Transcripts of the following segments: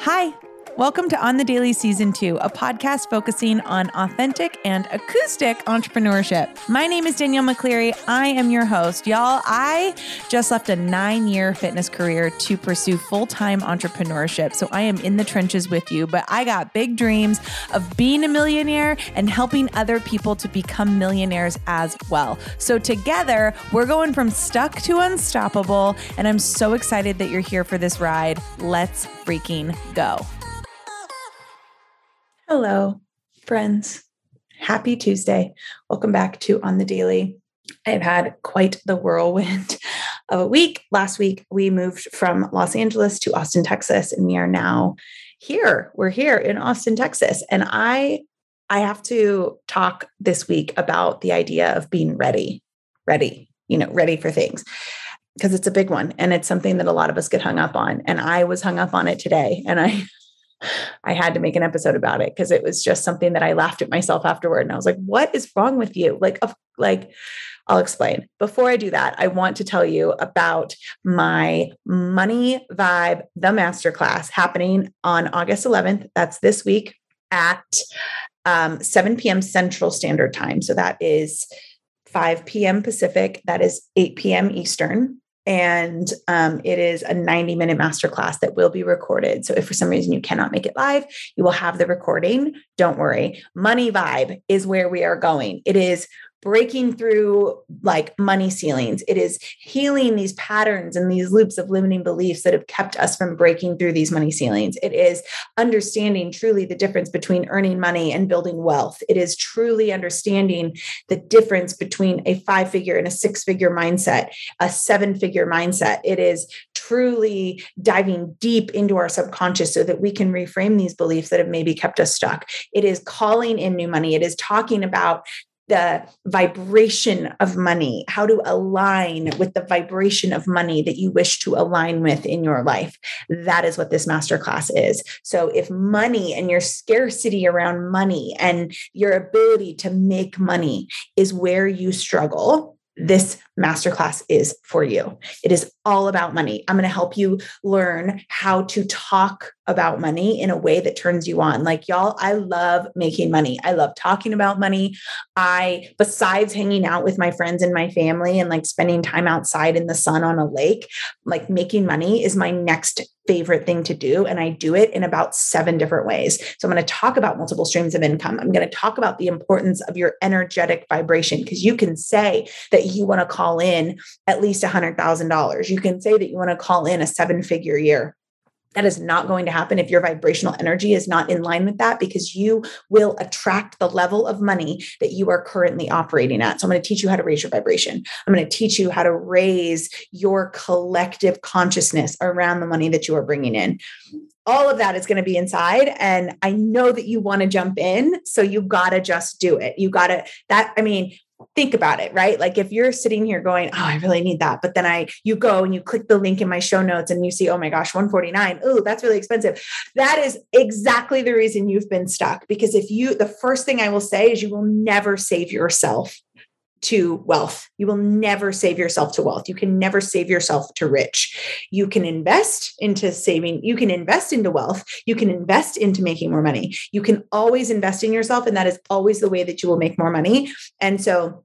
Hi. Welcome to On the Daily Season 2, a podcast focusing on authentic and acoustic entrepreneurship. My name is Danielle McCleary. I am your host. Y'all, I just left a nine year fitness career to pursue full time entrepreneurship. So I am in the trenches with you, but I got big dreams of being a millionaire and helping other people to become millionaires as well. So together, we're going from stuck to unstoppable. And I'm so excited that you're here for this ride. Let's freaking go. Hello, friends. Happy Tuesday. Welcome back to On the Daily. I've had quite the whirlwind of a week. Last week, we moved from Los Angeles to Austin, Texas, and we are now here. We're here in Austin, Texas. And I I have to talk this week about the idea of being ready, ready, you know, ready for things because it's a big one and it's something that a lot of us get hung up on. And I was hung up on it today. And I I had to make an episode about it because it was just something that I laughed at myself afterward. And I was like, what is wrong with you? Like, like, I'll explain. Before I do that, I want to tell you about my Money Vibe, the masterclass happening on August 11th. That's this week at um, 7 p.m. Central Standard Time. So that is 5 p.m. Pacific. That is 8 p.m. Eastern and um, it is a 90 minute masterclass that will be recorded. So if for some reason you cannot make it live, you will have the recording. Don't worry. Money Vibe is where we are going. It is breaking through like money ceilings. It is healing these patterns and these loops of limiting beliefs that have kept us from breaking through these money ceilings. It is understanding truly the difference between earning money and building wealth. It is truly understanding the difference between a five figure and a six figure mindset, a seven figure mindset. It is truly diving deep into our subconscious so that we can reframe these beliefs that have maybe kept us stuck. It is calling in new money. It is talking about the vibration of money, how to align with the vibration of money that you wish to align with in your life. That is what this masterclass is. So, if money and your scarcity around money and your ability to make money is where you struggle, this masterclass is for you. It is all about money. I'm going to help you learn how to talk about money in a way that turns you on. Like, y'all, I love making money. I love talking about money. I, besides hanging out with my friends and my family and like spending time outside in the sun on a lake, like making money is my next favorite thing to do. And I do it in about seven different ways. So I'm going to talk about multiple streams of income. I'm going to talk about the importance of your energetic vibration because you can say that you want to call in at least $100,000. You can say that you want to call in a seven figure year that is not going to happen if your vibrational energy is not in line with that because you will attract the level of money that you are currently operating at. So, I'm going to teach you how to raise your vibration. I'm going to teach you how to raise your collective consciousness around the money that you are bringing in. All of that is going to be inside. And I know that you want to jump in. So, you got to just do it. You got to, that, I mean, think about it, right? Like if you're sitting here going, "Oh, I really need that," but then I you go and you click the link in my show notes and you see, "Oh my gosh, 149. Oh, that's really expensive." That is exactly the reason you've been stuck because if you the first thing I will say is you will never save yourself to wealth. You will never save yourself to wealth. You can never save yourself to rich. You can invest into saving, you can invest into wealth, you can invest into making more money. You can always invest in yourself, and that is always the way that you will make more money. And so,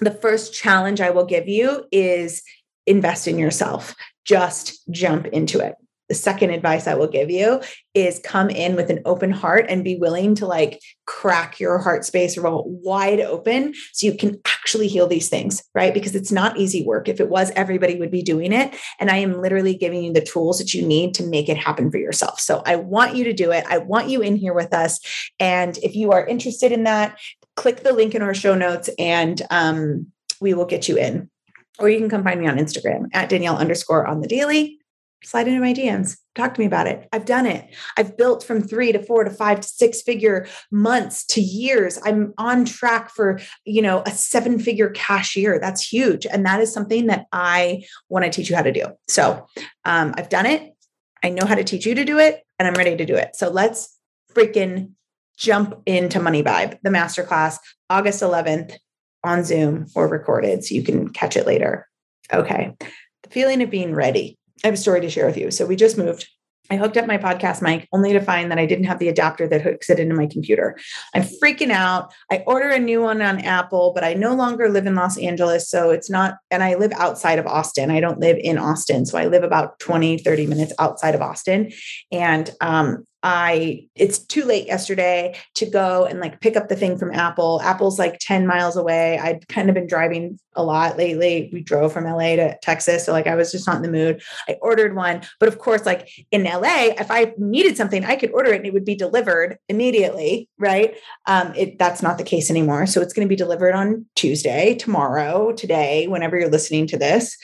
the first challenge I will give you is invest in yourself. Just jump into it the second advice I will give you is come in with an open heart and be willing to like crack your heart space wide open so you can actually heal these things, right? Because it's not easy work. If it was, everybody would be doing it. And I am literally giving you the tools that you need to make it happen for yourself. So I want you to do it. I want you in here with us. And if you are interested in that, click the link in our show notes and um, we will get you in. Or you can come find me on Instagram at Danielle underscore on the daily slide into my DMs. Talk to me about it. I've done it. I've built from three to four to five to six figure months to years. I'm on track for, you know, a seven figure cash year. That's huge. And that is something that I want to teach you how to do. So um, I've done it. I know how to teach you to do it and I'm ready to do it. So let's freaking jump into Money Vibe, the masterclass, August 11th on Zoom or recorded so you can catch it later. Okay. The feeling of being ready I have a story to share with you. So we just moved I hooked up my podcast mic only to find that I didn't have the adapter that hooks it into my computer. I'm freaking out. I order a new one on Apple, but I no longer live in Los Angeles. So it's not, and I live outside of Austin. I don't live in Austin. So I live about 20, 30 minutes outside of Austin. And um, I it's too late yesterday to go and like pick up the thing from Apple. Apple's like 10 miles away. I'd kind of been driving a lot lately. We drove from LA to Texas. So like I was just not in the mood. I ordered one. But of course, like in LA, if I needed something, I could order it and it would be delivered immediately. Right. Um, it that's not the case anymore. So it's going to be delivered on Tuesday, tomorrow, today, whenever you're listening to this.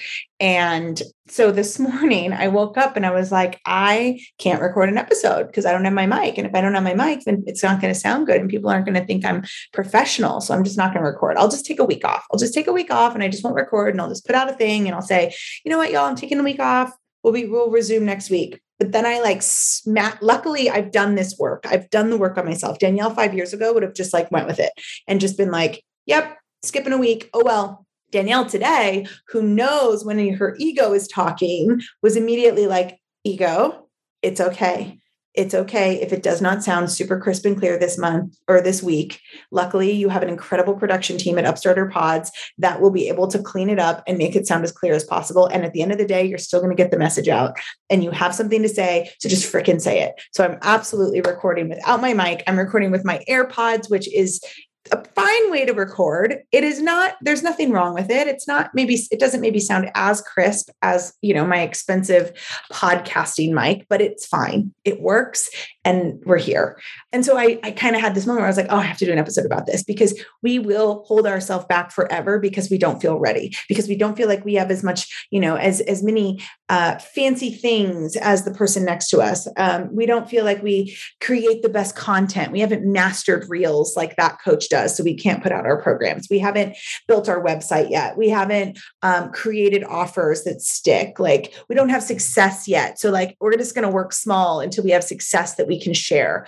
And so this morning I woke up and I was like, I can't record an episode because I don't have my mic. And if I don't have my mic, then it's not going to sound good and people aren't going to think I'm professional. So I'm just not going to record. I'll just take a week off. I'll just take a week off and I just won't record and I'll just put out a thing and I'll say, you know what, y'all, I'm taking a week off. We'll be, we'll resume next week. But then I like smack. Luckily, I've done this work. I've done the work on myself. Danielle five years ago would have just like went with it and just been like, yep, skipping a week. Oh, well, Danielle today, who knows when her ego is talking, was immediately like, Ego, it's okay. It's okay if it does not sound super crisp and clear this month or this week. Luckily, you have an incredible production team at Upstarter Pods that will be able to clean it up and make it sound as clear as possible. And at the end of the day, you're still going to get the message out and you have something to say. So just freaking say it. So I'm absolutely recording without my mic. I'm recording with my AirPods, which is a fine way to record. It is not, there's nothing wrong with it. It's not maybe, it doesn't maybe sound as crisp as, you know, my expensive podcasting mic, but it's fine. It works and we're here. And so I, I kind of had this moment where I was like, oh, I have to do an episode about this because we will hold ourselves back forever because we don't feel ready, because we don't feel like we have as much, you know, as, as many uh, fancy things as the person next to us. Um, we don't feel like we create the best content. We haven't mastered reels like that coach does. So we can't put out our programs. We haven't built our website yet. We haven't um, created offers that stick. Like we don't have success yet. So like we're just going to work small until we have success that we can share.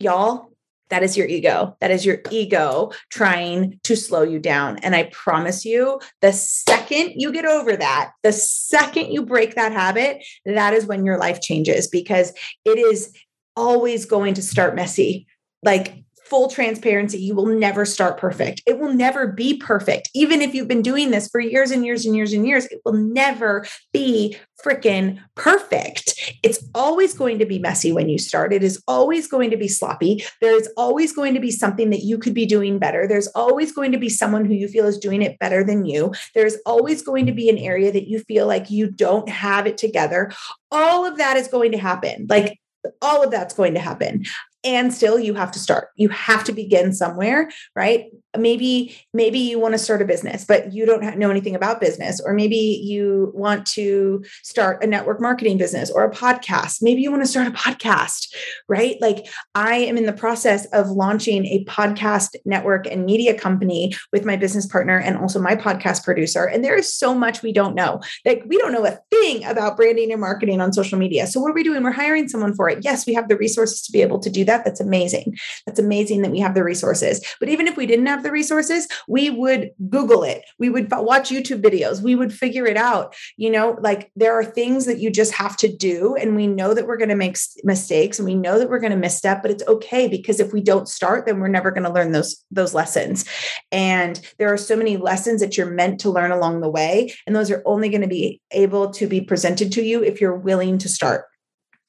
Y'all, that is your ego. That is your ego trying to slow you down. And I promise you, the second you get over that, the second you break that habit, that is when your life changes because it is always going to start messy. Like full transparency, you will never start perfect. It will never be perfect. Even if you've been doing this for years and years and years and years, it will never be freaking perfect. It's always going to be messy when you start. It is always going to be sloppy. There is always going to be something that you could be doing better. There's always going to be someone who you feel is doing it better than you. There's always going to be an area that you feel like you don't have it together. All of that is going to happen. Like all of that's going to happen and still you have to start. You have to begin somewhere right? Maybe maybe you want to start a business but you don't know anything about business or maybe you want to start a network marketing business or a podcast. Maybe you want to start a podcast right? Like i am in the process of launching a podcast network and media company with my business partner and also my podcast producer and there is so much we don't know. Like we don't know a thing about branding and marketing on social media. So what are we doing? We're hiring someone for it. Yes we have the resources to be able to do that that, that's amazing. That's amazing that we have the resources. But even if we didn't have the resources, we would Google it. We would watch YouTube videos. We would figure it out. You know, like there are things that you just have to do. And we know that we're going to make mistakes and we know that we're going to misstep, but it's okay because if we don't start, then we're never going to learn those, those lessons. And there are so many lessons that you're meant to learn along the way. And those are only going to be able to be presented to you if you're willing to start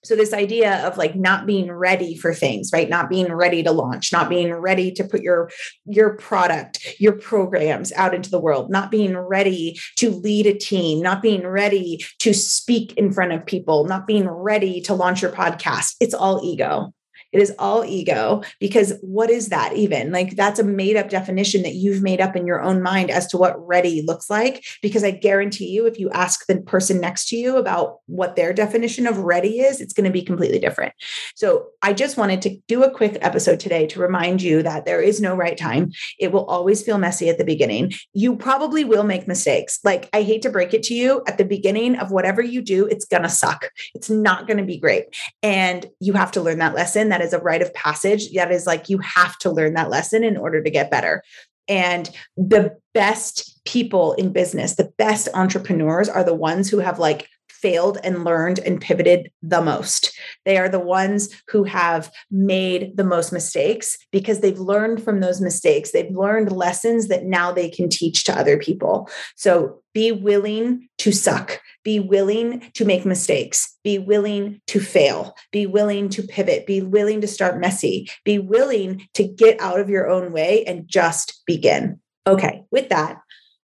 so this idea of like not being ready for things right? Not being ready to launch not being ready to put your your product your programs out into the world not being ready to lead a team not being ready to speak in front of people not being ready to launch your podcast. It's all ego it is all ego because what is that even? Like that's a made up definition that you've made up in your own mind as to what ready looks like. Because I guarantee you, if you ask the person next to you about what their definition of ready is, it's going to be completely different. So I just wanted to do a quick episode today to remind you that there is no right time. It will always feel messy at the beginning. You probably will make mistakes. Like I hate to break it to you at the beginning of whatever you do, it's going to suck. It's not going to be great. And you have to learn that lesson. That a rite of passage. That is like you have to learn that lesson in order to get better. And the best people in business, the best entrepreneurs are the ones who have like failed and learned and pivoted the most. They are the ones who have made the most mistakes because they've learned from those mistakes. They've learned lessons that now they can teach to other people. So be willing to suck, be willing to make mistakes, be willing to fail, be willing to pivot, be willing to start messy, be willing to get out of your own way and just begin. Okay, with that,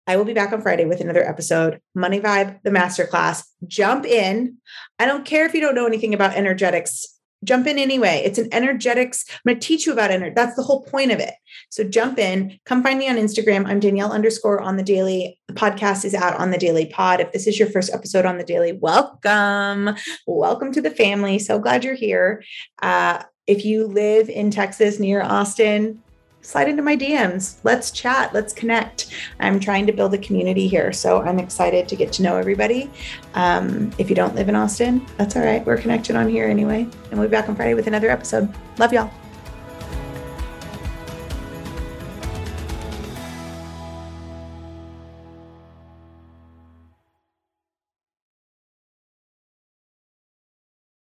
I will be back on Friday with another episode. Money Vibe, the masterclass. Jump in. I don't care if you don't know anything about energetics. Jump in anyway. It's an energetics. I'm going to teach you about energy. That's the whole point of it. So jump in. Come find me on Instagram. I'm Danielle underscore on the daily. The podcast is out on the daily pod. If this is your first episode on the daily, welcome. Welcome to the family. So glad you're here. Uh, if you live in Texas near Austin, slide into my DMs. Let's chat. Let's connect. I'm trying to build a community here. So I'm excited to get to know everybody. Um, if you don't live in Austin, that's all right. We're connected on here anyway. And we'll be back on Friday with another episode. Love y'all.